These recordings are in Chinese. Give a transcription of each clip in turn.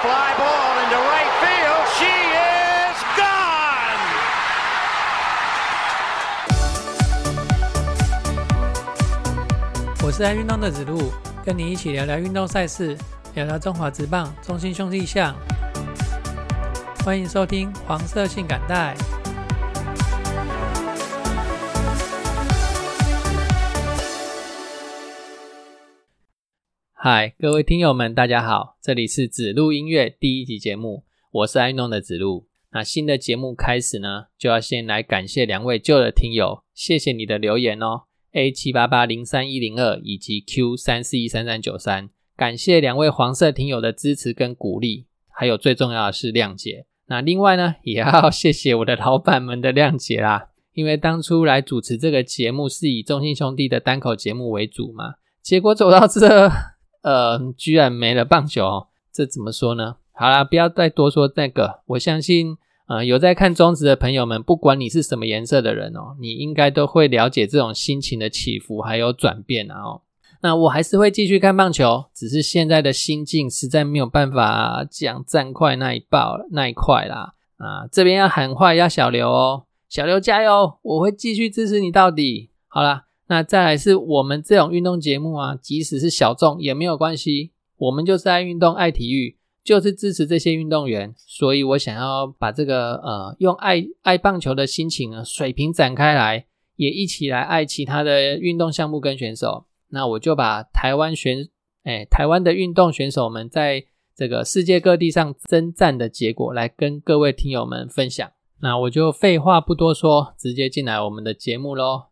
fly ball into right field. She is gone. 我是爱运动的子路，跟你一起聊聊运动赛事，聊聊中华职棒、中心兄弟象。欢迎收听黄色性感带。嗨，各位听友们，大家好，这里是子路音乐第一集节目，我是爱弄的子路。那新的节目开始呢，就要先来感谢两位旧的听友，谢谢你的留言哦。A 七八八零三一零二以及 Q 三四一三三九三，感谢两位黄色听友的支持跟鼓励，还有最重要的是谅解。那另外呢，也要谢谢我的老板们的谅解啦，因为当初来主持这个节目是以中信兄弟的单口节目为主嘛，结果走到这，呃，居然没了棒球，哦，这怎么说呢？好啦，不要再多说那个，我相信。呃，有在看中职的朋友们，不管你是什么颜色的人哦，你应该都会了解这种心情的起伏还有转变啊哦。那我还是会继续看棒球，只是现在的心境实在没有办法讲战块那一爆那一块啦。啊，这边要喊话一下小刘哦，小刘加油，我会继续支持你到底。好啦，那再来是我们这种运动节目啊，即使是小众也没有关系，我们就是爱运动爱体育。就是支持这些运动员，所以我想要把这个呃，用爱爱棒球的心情呢，水平展开来，也一起来爱其他的运动项目跟选手。那我就把台湾选，哎，台湾的运动选手们在这个世界各地上征战的结果，来跟各位听友们分享。那我就废话不多说，直接进来我们的节目喽。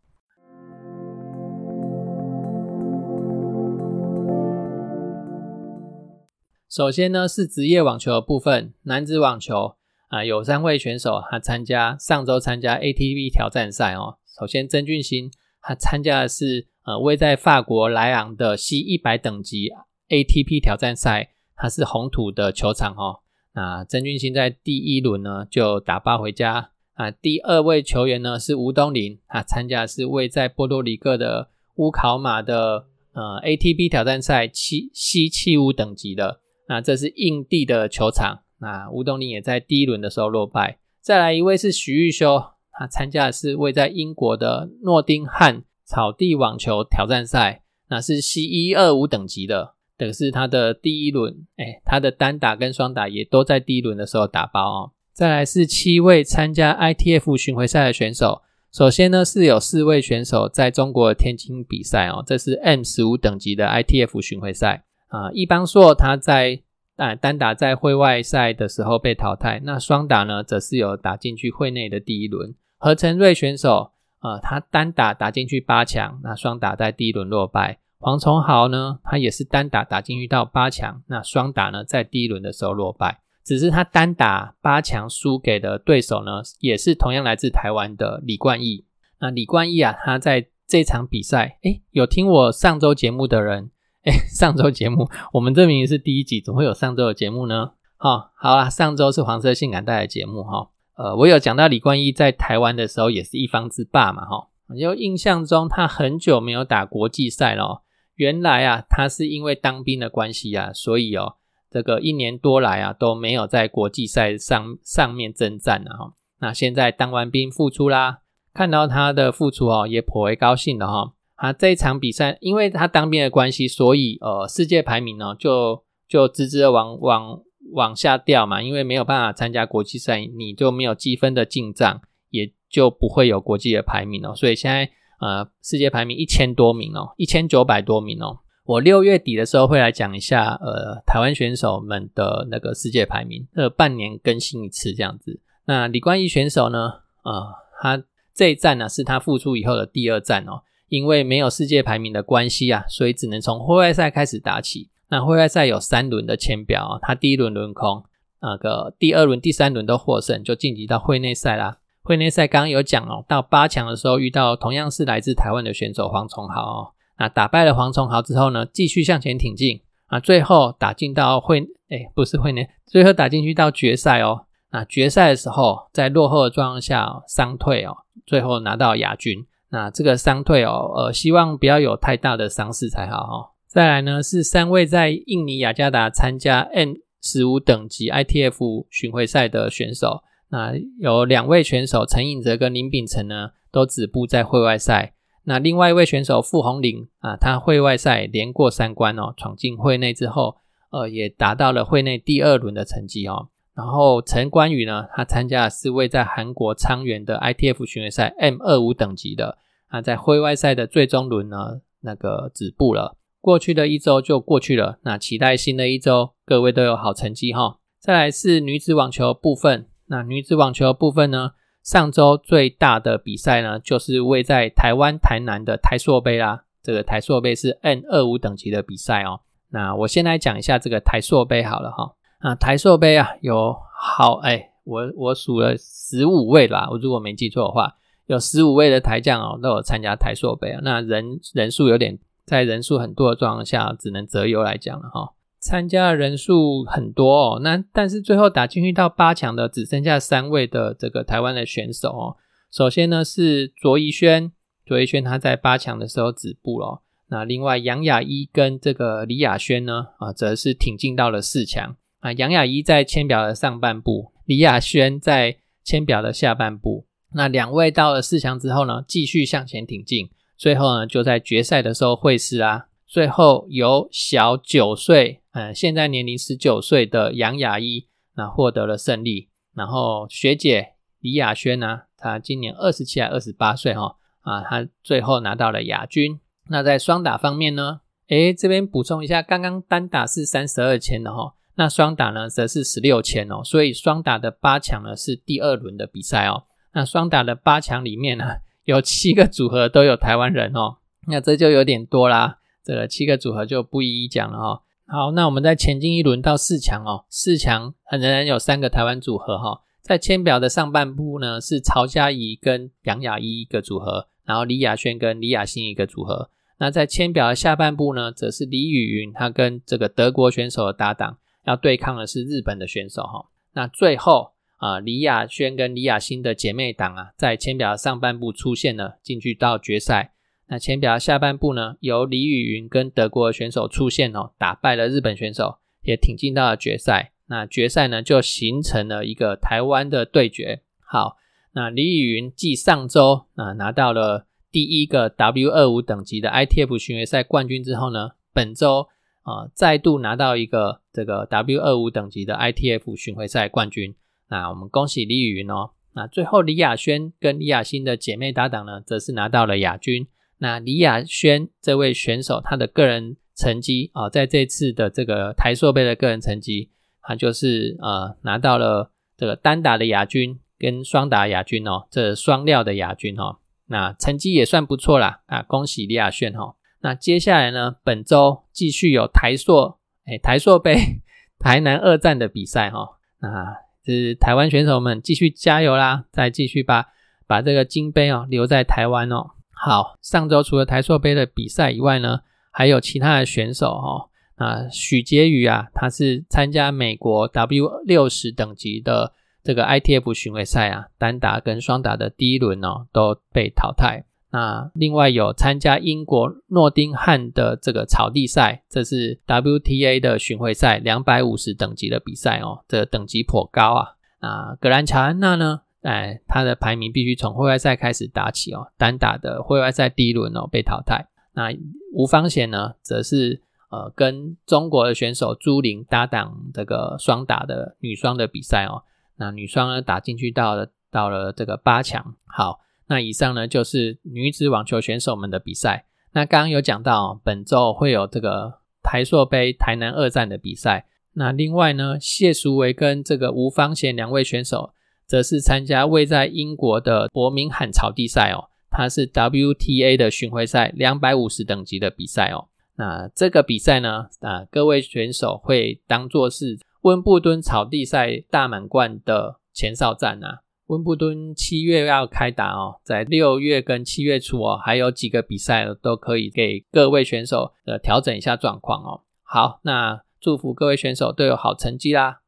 首先呢是职业网球的部分，男子网球啊有三位选手他参加上周参加 ATP 挑战赛哦。首先曾俊欣他参加的是呃位在法国莱昂的 C 一百等级 ATP 挑战赛，他是红土的球场哦。那曾俊欣在第一轮呢就打包回家啊。第二位球员呢是吴东林，他参加的是位在波多黎各的乌考马的呃 ATP 挑战赛七 C 七五等级的。那这是印地的球场，那吴东林也在第一轮的时候落败。再来一位是徐玉修，他参加的是位在英国的诺丁汉草地网球挑战赛，那是 C 一二五等级的，等是他的第一轮，哎，他的单打跟双打也都在第一轮的时候打包哦。再来是七位参加 ITF 巡回赛的选手，首先呢是有四位选手在中国天津比赛哦，这是 M 十五等级的 ITF 巡回赛。啊，一邦硕他在啊单打在会外赛的时候被淘汰，那双打呢则是有打进去会内的第一轮。何成瑞选手啊，他单打打进去八强，那双打在第一轮落败。黄崇豪呢，他也是单打打进去到八强，那双打呢在第一轮的时候落败。只是他单打八强输给的对手呢，也是同样来自台湾的李冠毅。那李冠毅啊，他在这场比赛，诶，有听我上周节目的人。上周节目我们这明明是第一集，怎么会有上周的节目呢？哈，好啊，上周是黄色性感带的节目哈。呃，我有讲到李冠一在台湾的时候也是一方之霸嘛哈。就印象中他很久没有打国际赛了。原来啊，他是因为当兵的关系啊，所以哦，这个一年多来啊都没有在国际赛上上面征战了哈。那现在当完兵复出啦，看到他的复出哦，也颇为高兴的哈。啊，这一场比赛，因为他当兵的关系，所以呃，世界排名呢就就直直的往往往下掉嘛。因为没有办法参加国际赛，你就没有积分的进账，也就不会有国际的排名哦。所以现在呃，世界排名一千多名哦，一千九百多名哦。我六月底的时候会来讲一下呃，台湾选手们的那个世界排名，呃，半年更新一次这样子。那李冠毅选手呢，呃，他这一站呢是他复出以后的第二站哦。因为没有世界排名的关系啊，所以只能从会外赛开始打起。那会外赛有三轮的签表啊，他第一轮轮空，那个第二轮、第三轮都获胜，就晋级到会内赛啦。会内赛刚刚有讲哦，到八强的时候遇到同样是来自台湾的选手黄崇豪哦，那打败了黄崇豪之后呢，继续向前挺进啊，最后打进到会，哎，不是会内，最后打进去到决赛哦。那决赛的时候在落后的状况下伤退哦，最后拿到亚军。那这个伤退哦，呃，希望不要有太大的伤势才好哈。再来呢，是三位在印尼雅加达参加 N 十五等级 ITF 巡回赛的选手。那有两位选手陈颖哲跟林秉成呢，都止步在会外赛。那另外一位选手傅红林啊，他会外赛连过三关哦，闯进会内之后，呃，也达到了会内第二轮的成绩哦。然后陈冠宇呢，他参加的是位在韩国昌原的 ITF 巡回赛 M 二五等级的，啊，在会外赛的最终轮呢，那个止步了。过去的一周就过去了，那期待新的一周，各位都有好成绩哈。再来是女子网球部分，那女子网球部分呢？上周最大的比赛呢，就是位在台湾台南的台硕杯啦。这个台硕杯是 N 二五等级的比赛哦。那我先来讲一下这个台硕杯好了哈。啊，台硕杯啊，有好哎，我我数了十五位啦，我如果没记错的话，有十五位的台将哦都有参加台硕杯啊。那人人数有点在人数很多的状况下，只能择优来讲了哈。参加的人数很多哦，那但是最后打进去到八强的只剩下三位的这个台湾的选手哦。首先呢是卓怡萱，卓怡萱她在八强的时候止步了。那另外杨雅一跟这个李雅轩呢啊，则是挺进到了四强啊。杨雅一在签表的上半部，李雅轩在签表的下半部。那两位到了四强之后呢，继续向前挺进，最后呢就在决赛的时候会师啊。最后由小九岁。嗯，现在年龄十九岁的杨雅一，那获得了胜利。然后学姐李雅轩呢，她今年二十七还二十八岁哈，啊，她最后拿到了亚军。那在双打方面呢，诶，这边补充一下，刚刚单打是三十二千的哈，那双打呢则是十六千哦，所以双打的八强呢是第二轮的比赛哦。那双打的八强里面呢，有七个组合都有台湾人哦，那这就有点多啦，这个七个组合就不一一讲了哈。好，那我们再前进一轮到四强哦。四强仍然有三个台湾组合哈。在签表的上半部呢，是曹佳怡跟杨雅一一个组合，然后李雅轩跟李雅欣一个组合。那在签表的下半部呢，则是李雨云他跟这个德国选手的搭档，要对抗的是日本的选手哈。那最后啊，李雅轩跟李雅欣的姐妹档啊，在签表上半部出现了，进去到决赛。那签表下半部呢，由李雨云跟德国选手出现哦，打败了日本选手，也挺进到了决赛。那决赛呢，就形成了一个台湾的对决。好，那李雨云继上周啊拿到了第一个 W 二五等级的 ITF 巡回赛冠军之后呢，本周啊再度拿到一个这个 W 二五等级的 ITF 巡回赛冠军。那我们恭喜李雨云哦。那最后李雅轩跟李雅欣的姐妹搭档呢，则是拿到了亚军。那李雅轩这位选手，他的个人成绩啊，在这次的这个台硕杯的个人成绩，他就是呃拿到了这个单打的亚军跟双打亚军哦，这双料的亚军哦，那成绩也算不错啦啊，恭喜李雅轩哈。那接下来呢，本周继续有台硕哎台硕杯台南二战的比赛哈，那是台湾选手们继续加油啦，再继续把把这个金杯哦留在台湾哦。好，上周除了台硕杯的比赛以外呢，还有其他的选手哈。啊，许婕妤啊，他是参加美国 W 六十等级的这个 ITF 巡回赛啊，单打跟双打的第一轮哦都被淘汰。那另外有参加英国诺丁汉的这个草地赛，这是 WTA 的巡回赛，两百五十等级的比赛哦，这等级颇高啊。啊，格兰乔安娜呢？哎，她的排名必须从会外赛开始打起哦。单打的会外赛第一轮哦被淘汰。那吴芳贤呢，则是呃跟中国的选手朱琳搭档这个双打的女双的比赛哦。那女双呢打进去到了到了这个八强。好，那以上呢就是女子网球选手们的比赛。那刚刚有讲到本周会有这个台硕杯台南二战的比赛。那另外呢，谢淑薇跟这个吴芳贤两位选手。则是参加位在英国的伯明翰草地赛哦，它是 WTA 的巡回赛，两百五十等级的比赛哦。那这个比赛呢，啊，各位选手会当做是温布敦草地赛大满贯的前哨战啊。温布敦七月要开打哦，在六月跟七月初哦，还有几个比赛都可以给各位选手呃调整一下状况哦。好，那祝福各位选手都有好成绩啦。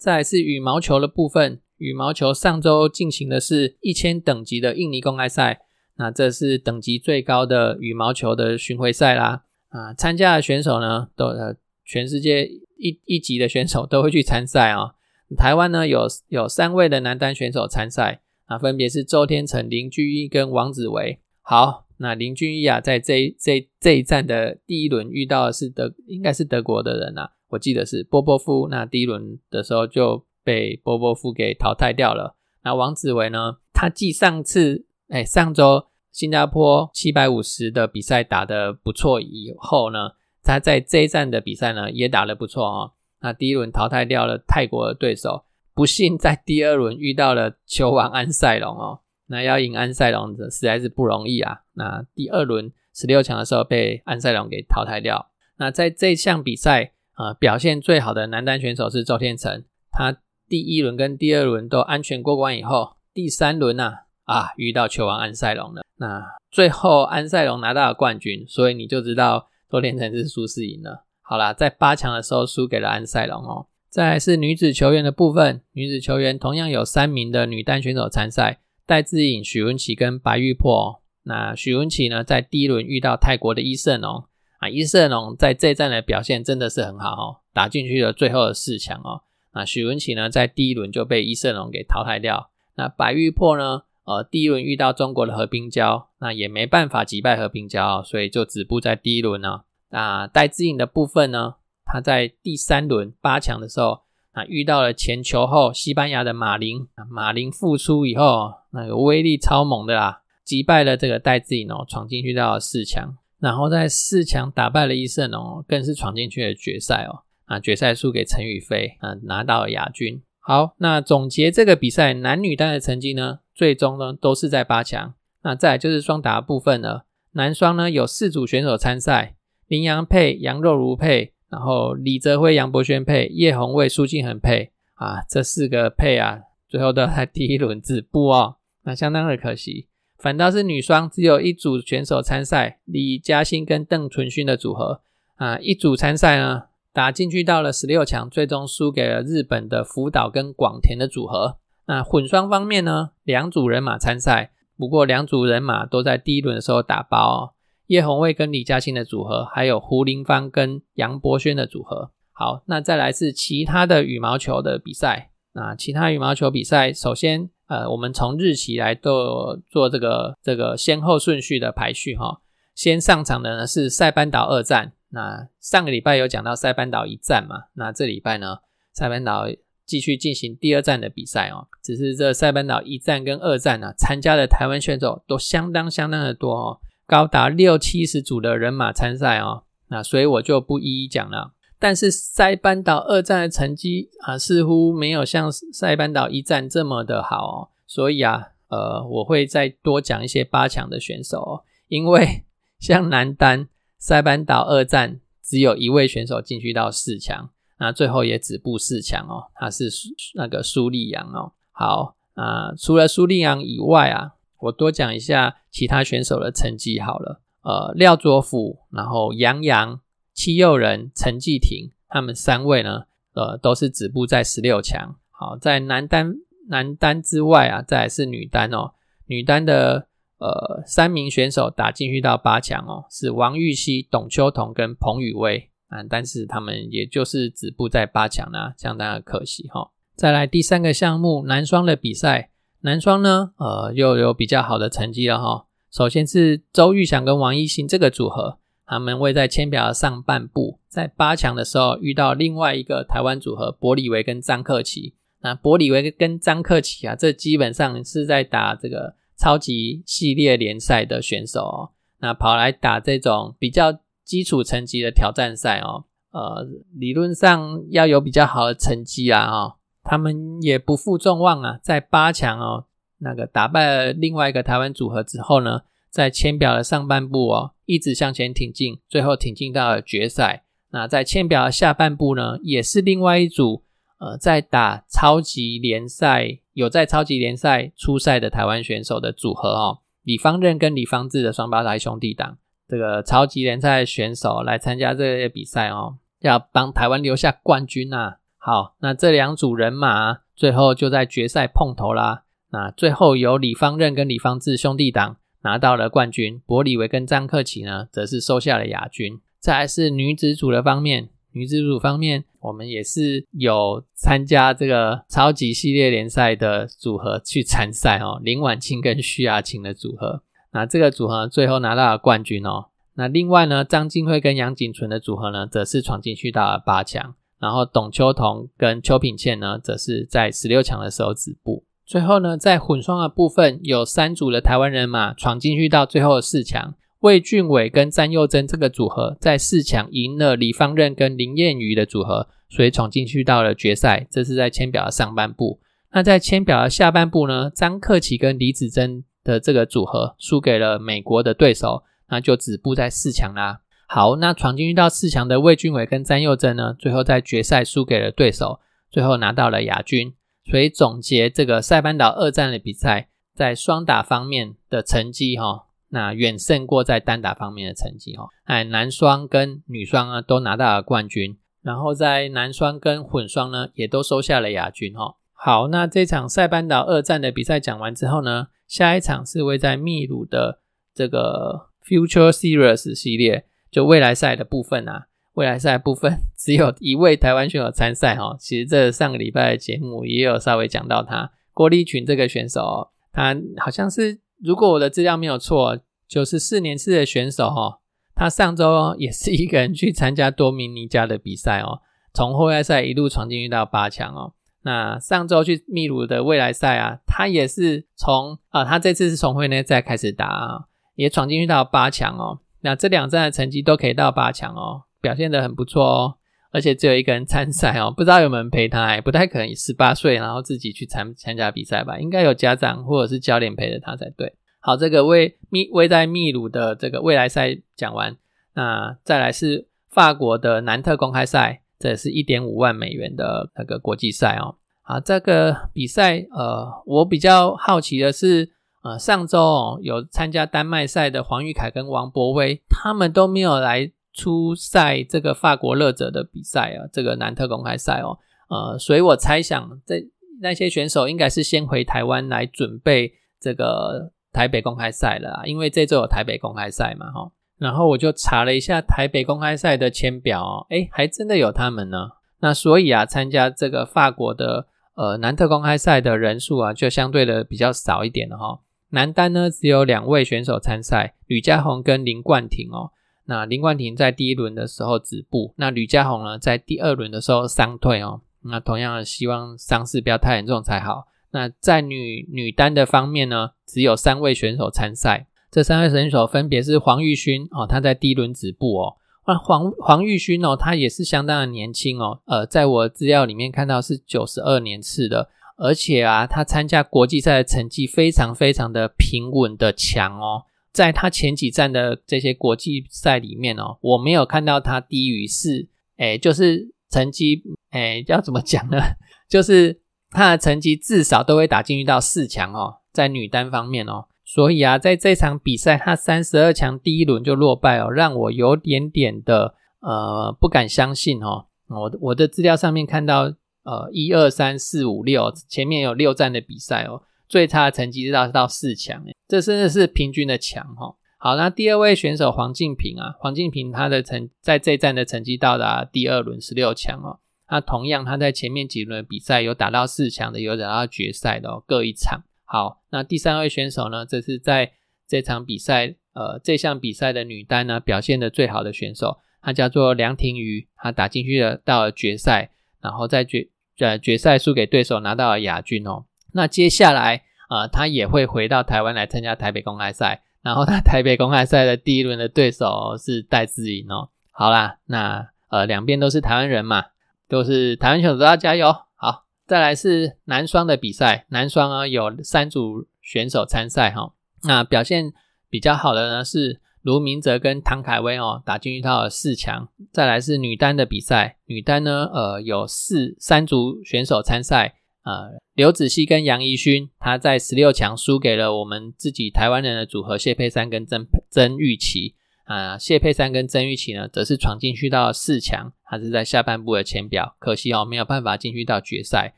再来是羽毛球的部分，羽毛球上周进行的是一千等级的印尼公开赛，那这是等级最高的羽毛球的巡回赛啦。啊，参加的选手呢，都呃，全世界一一级的选手都会去参赛啊。台湾呢有有三位的男单选手参赛啊，分别是周天成、林俊逸跟王子维。好。那林俊逸啊，在这这这一站的第一轮遇到的是德，应该是德国的人呐，我记得是波波夫。那第一轮的时候就被波波夫给淘汰掉了。那王子维呢，他继上次哎上周新加坡七百五十的比赛打得不错以后呢，他在这一站的比赛呢也打得不错哦。那第一轮淘汰掉了泰国的对手，不幸在第二轮遇到了球王安塞龙哦。那要赢安塞龙的实在是不容易啊！那第二轮十六强的时候被安塞龙给淘汰掉。那在这项比赛啊，表现最好的男单选手是周天成，他第一轮跟第二轮都安全过关以后，第三轮呢啊遇到球王安塞龙了。那最后安塞龙拿到了冠军，所以你就知道周天成是输是赢了。好啦，在八强的时候输给了安塞龙哦。再来是女子球员的部分，女子球员同样有三名的女单选手参赛。戴资颖、许文琪跟白玉珀。那许文琪呢，在第一轮遇到泰国的伊瑟农啊，伊瑟农在这站的表现真的是很好哦，打进去了最后的四强哦。那许文琪呢，在第一轮就被伊瑟农给淘汰掉。那白玉珀呢，呃，第一轮遇到中国的何冰娇，那也没办法击败何冰娇，所以就止步在第一轮呢。那戴资颖的部分呢，他在第三轮八强的时候。啊，遇到了前球后西班牙的马林，马林复出以后，那个威力超猛的啦，击败了这个戴资颖哦，闯进去到四强，然后在四强打败了伊瑟农，更是闯进去了决赛哦。啊，决赛输给陈雨菲，啊，拿到了亚军。好，那总结这个比赛男女单的成绩呢，最终呢都是在八强。那再就是双打部分了，男双呢有四组选手参赛，林洋配、杨若如配。然后李泽辉、杨博轩配，叶红卫、苏敬恒配啊，这四个配啊，最后都在第一轮止步哦，那相当的可惜。反倒是女双只有一组选手参赛，李嘉欣跟邓淳勋的组合啊，一组参赛呢，打进去到了十六强，最终输给了日本的福岛跟广田的组合。那混双方面呢，两组人马参赛，不过两组人马都在第一轮的时候打包。叶红卫跟李嘉欣的组合，还有胡林芳跟杨博轩的组合。好，那再来是其他的羽毛球的比赛。那其他羽毛球比赛，首先，呃，我们从日期来做做这个这个先后顺序的排序哈。先上场的呢是塞班岛二战。那上个礼拜有讲到塞班岛一战嘛？那这礼拜呢，塞班岛继续进行第二站的比赛哦。只是这塞班岛一战跟二战呢，参加的台湾选手都相当相当的多哦。高达六七十组的人马参赛哦，那所以我就不一一讲了。但是塞班岛二战的成绩啊，似乎没有像塞班岛一战这么的好哦，所以啊，呃，我会再多讲一些八强的选手哦。因为像男单塞班岛二战只有一位选手进去到四强，那最后也止步四强哦，他是那个苏利扬哦。好啊，除了苏利扬以外啊。我多讲一下其他选手的成绩好了。呃，廖卓甫，然后杨洋、戚佑仁、陈继廷，他们三位呢，呃，都是止步在十六强。好，在男单男单之外啊，再是女单哦。女单的呃三名选手打进去到八强哦，是王玉溪、董秋彤跟彭宇威啊，但是他们也就是止步在八强啦，相当的可惜哈。再来第三个项目男双的比赛。男双呢，呃，又有比较好的成绩了哈。首先是周玉祥跟王一兴这个组合，他们位在签表的上半部，在八强的时候遇到另外一个台湾组合伯里维跟张克奇。那伯里维跟张克奇啊，这基本上是在打这个超级系列联赛的选手哦。那跑来打这种比较基础层级的挑战赛哦，呃，理论上要有比较好的成绩啊，哈。他们也不负众望啊，在八强哦，那个打败了另外一个台湾组合之后呢，在签表的上半部哦，一直向前挺进，最后挺进到了决赛。那在签表的下半部呢，也是另外一组呃，在打超级联赛有在超级联赛出赛的台湾选手的组合哦，李方任跟李方志的双胞胎兄弟档，这个超级联赛选手来参加这些比赛哦，要帮台湾留下冠军呐。好，那这两组人马最后就在决赛碰头啦。那最后由李方任跟李方志兄弟党拿到了冠军，伯里维跟张克奇呢则是收下了亚军。再来是女子组的方面，女子组方面我们也是有参加这个超级系列联赛的组合去参赛哦，林婉清跟徐雅琴的组合。那这个组合最后拿到了冠军哦。那另外呢，张金惠跟杨景纯的组合呢，则是闯进去到了八强。然后董秋彤跟邱品倩呢，则是在十六强的时候止步。最后呢，在混双的部分，有三组的台湾人马闯进去到最后的四强。魏俊伟跟詹佑珍这个组合在四强赢了李方任跟林燕瑜的组合，所以闯进去到了决赛。这是在签表的上半部。那在签表的下半部呢，张克奇跟李子珍的这个组合输给了美国的对手。那就止步在四强啦。好，那闯进去到四强的魏俊伟跟詹佑珍呢，最后在决赛输给了对手，最后拿到了亚军。所以总结这个塞班岛二战的比赛，在双打方面的成绩哈，那远胜过在单打方面的成绩哈。哎，男双跟女双呢都拿到了冠军，然后在男双跟混双呢也都收下了亚军哈。好，那这场塞班岛二战的比赛讲完之后呢，下一场是会在秘鲁的这个。Future Series 系列就未来赛的部分啊，未来赛部分 只有一位台湾选手参赛哈。其实这上个礼拜的节目也有稍微讲到他郭立群这个选手，他好像是如果我的资料没有错，九十四年次的选手哈。他上周也是一个人去参加多米尼加的比赛哦，从后外赛一路闯进去到八强哦。那上周去秘鲁的未来赛啊，他也是从啊，他这次是从会内赛开始打啊。也闯进去到八强哦，那这两站的成绩都可以到八强哦，表现的很不错哦，而且只有一个人参赛哦，不知道有没有人陪他，不太可能十八岁然后自己去参参加比赛吧，应该有家长或者是教练陪着他才对。好，这个为秘未在秘鲁的这个未来赛讲完，那再来是法国的南特公开赛，这也是一点五万美元的那个国际赛哦。好，这个比赛呃，我比较好奇的是。呃，上周哦，有参加丹麦赛的黄玉凯跟王博威，他们都没有来出赛这个法国乐者的比赛啊，这个南特公开赛哦，呃，所以我猜想这那些选手应该是先回台湾来准备这个台北公开赛了啊，因为这周有台北公开赛嘛，哈，然后我就查了一下台北公开赛的签表哦，诶，还真的有他们呢，那所以啊，参加这个法国的呃南特公开赛的人数啊，就相对的比较少一点了哈。男单呢，只有两位选手参赛，吕家宏跟林冠廷哦。那林冠廷在第一轮的时候止步，那吕家宏呢，在第二轮的时候伤退哦。那同样希望伤势不要太严重才好。那在女女单的方面呢，只有三位选手参赛，这三位选手分别是黄玉勋哦，他在第一轮止步哦。那黄黄玉勋哦，他也是相当的年轻哦。呃，在我资料里面看到是九十二年次的。而且啊，他参加国际赛的成绩非常非常的平稳的强哦，在他前几站的这些国际赛里面哦，我没有看到他低于四，哎，就是成绩，哎，要怎么讲呢？就是他的成绩至少都会打进去到四强哦，在女单方面哦，所以啊，在这场比赛他三十二强第一轮就落败哦，让我有点点的呃不敢相信哦，我我的资料上面看到。呃，一二三四五六，前面有六站的比赛哦，最差的成绩是到到四强，这真的是平均的强哈。好，那第二位选手黄敬平啊，黄敬平他的成在这一站的成绩到达第二轮十六强哦。那同样他在前面几轮比赛有打到四强的，有打到决赛的哦，各一场。好，那第三位选手呢，这是在这场比赛呃这项比赛的女单呢表现的最好的选手，她叫做梁婷瑜，她打进去了到了决赛。然后在决呃决赛输给对手，拿到了亚军哦。那接下来啊，他也会回到台湾来参加台北公开赛。然后他台北公开赛的第一轮的对手是戴志颖哦。好啦，那呃两边都是台湾人嘛，都是台湾选手，都要加油。好，再来是男双的比赛，男双啊有三组选手参赛哈。那表现比较好的呢是。卢明哲跟唐凯威哦打进去到了四强，再来是女单的比赛，女单呢呃有四三组选手参赛，呃刘子熙跟杨怡勋，他在十六强输给了我们自己台湾人的组合谢佩珊跟曾曾玉琪，啊，谢佩珊跟曾玉琪呢，则是闯进去到四强，他是在下半部的前表，可惜哦，没有办法进去到决赛，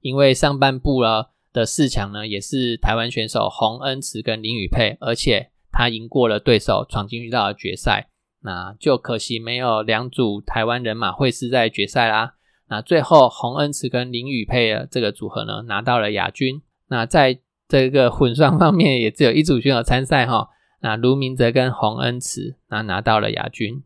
因为上半部呢的四强呢，也是台湾选手洪恩慈跟林宇佩，而且他赢过了对手，闯进去到了决赛，那就可惜没有两组台湾人马会师在决赛啦。那最后洪恩慈跟林宇佩的这个组合呢，拿到了亚军。那在这个混双方面，也只有一组选手参赛哈。那卢明哲跟洪恩慈那拿到了亚军。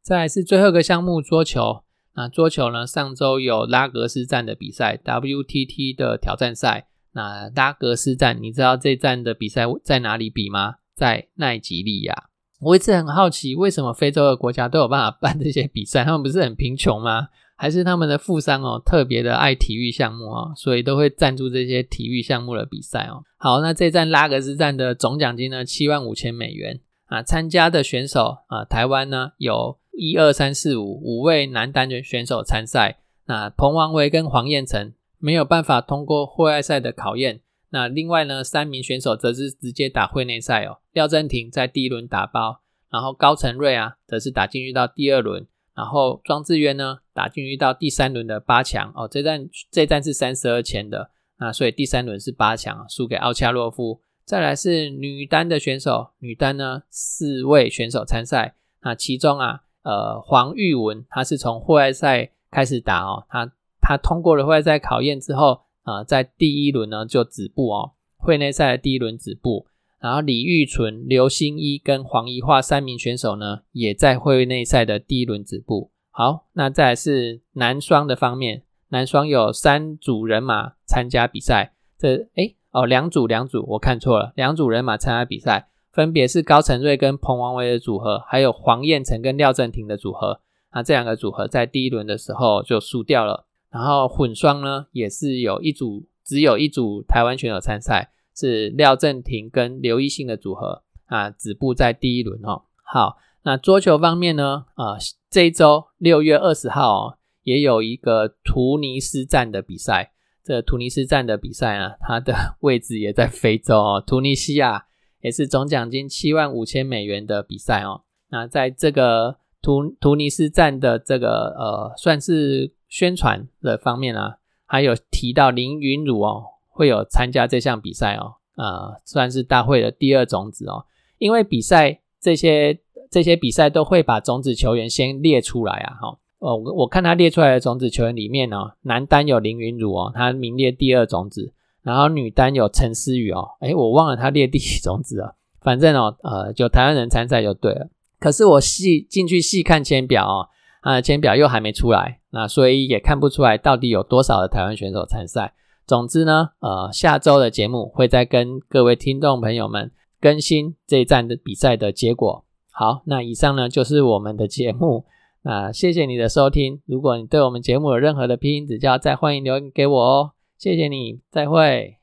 再来是最后一个项目桌球。那桌球呢，上周有拉格斯站的比赛，WTT 的挑战赛。那拉格斯站，你知道这站的比赛在哪里比吗？在奈及利亚，我一直很好奇，为什么非洲的国家都有办法办这些比赛？他们不是很贫穷吗？还是他们的富商哦特别的爱体育项目哦，所以都会赞助这些体育项目的比赛哦。好，那这站拉格斯站的总奖金呢，七万五千美元啊。参加的选手啊，台湾呢有一二三四五五位男单的选手参赛。那彭王维跟黄彦成没有办法通过户外赛的考验。那另外呢，三名选手则是直接打会内赛哦。廖振廷在第一轮打包，然后高成瑞啊，则是打进去到第二轮，然后庄智渊呢，打进去到第三轮的八强哦。这站这站是三十二签的，那所以第三轮是八强，输给奥恰洛夫。再来是女单的选手，女单呢四位选手参赛，那其中啊，呃，黄玉文她是从户外赛开始打哦，她她通过了户外赛考验之后。啊，在第一轮呢就止步哦，会内赛的第一轮止步。然后李玉纯、刘星一跟黄怡桦三名选手呢，也在会内赛的第一轮止步。好，那再来是男双的方面，男双有三组人马参加比赛。这哎哦，两组两组，我看错了，两组人马参加比赛，分别是高成瑞跟彭王维的组合，还有黄彦成跟廖振廷的组合。那这两个组合在第一轮的时候就输掉了。然后混双呢，也是有一组，只有一组台湾选手参赛，是廖振廷跟刘一信的组合啊，止步在第一轮哦。好，那桌球方面呢，啊，这一周六月二十号哦，也有一个突尼斯站的比赛。这突尼斯站的比赛呢，它的 位置也在非洲哦，突尼西亚也是总奖金七万五千美元的比赛哦。那在这个突突尼斯站的这个呃，算是。宣传的方面啊，还有提到林云儒哦，会有参加这项比赛哦，呃，算是大会的第二种子哦。因为比赛这些这些比赛都会把种子球员先列出来啊，哈，哦，我看他列出来的种子球员里面呢，男单有林云儒哦，他名列第二种子，然后女单有陈思雨哦，诶，我忘了他列第几种子了，反正哦，呃，就台湾人参赛就对了。可是我细进去细看签表哦。啊，签表又还没出来，那所以也看不出来到底有多少的台湾选手参赛。总之呢，呃，下周的节目会再跟各位听众朋友们更新这一站的比赛的结果。好，那以上呢就是我们的节目。那谢谢你的收听。如果你对我们节目有任何的批评指教，再欢迎留言给我哦。谢谢你，再会。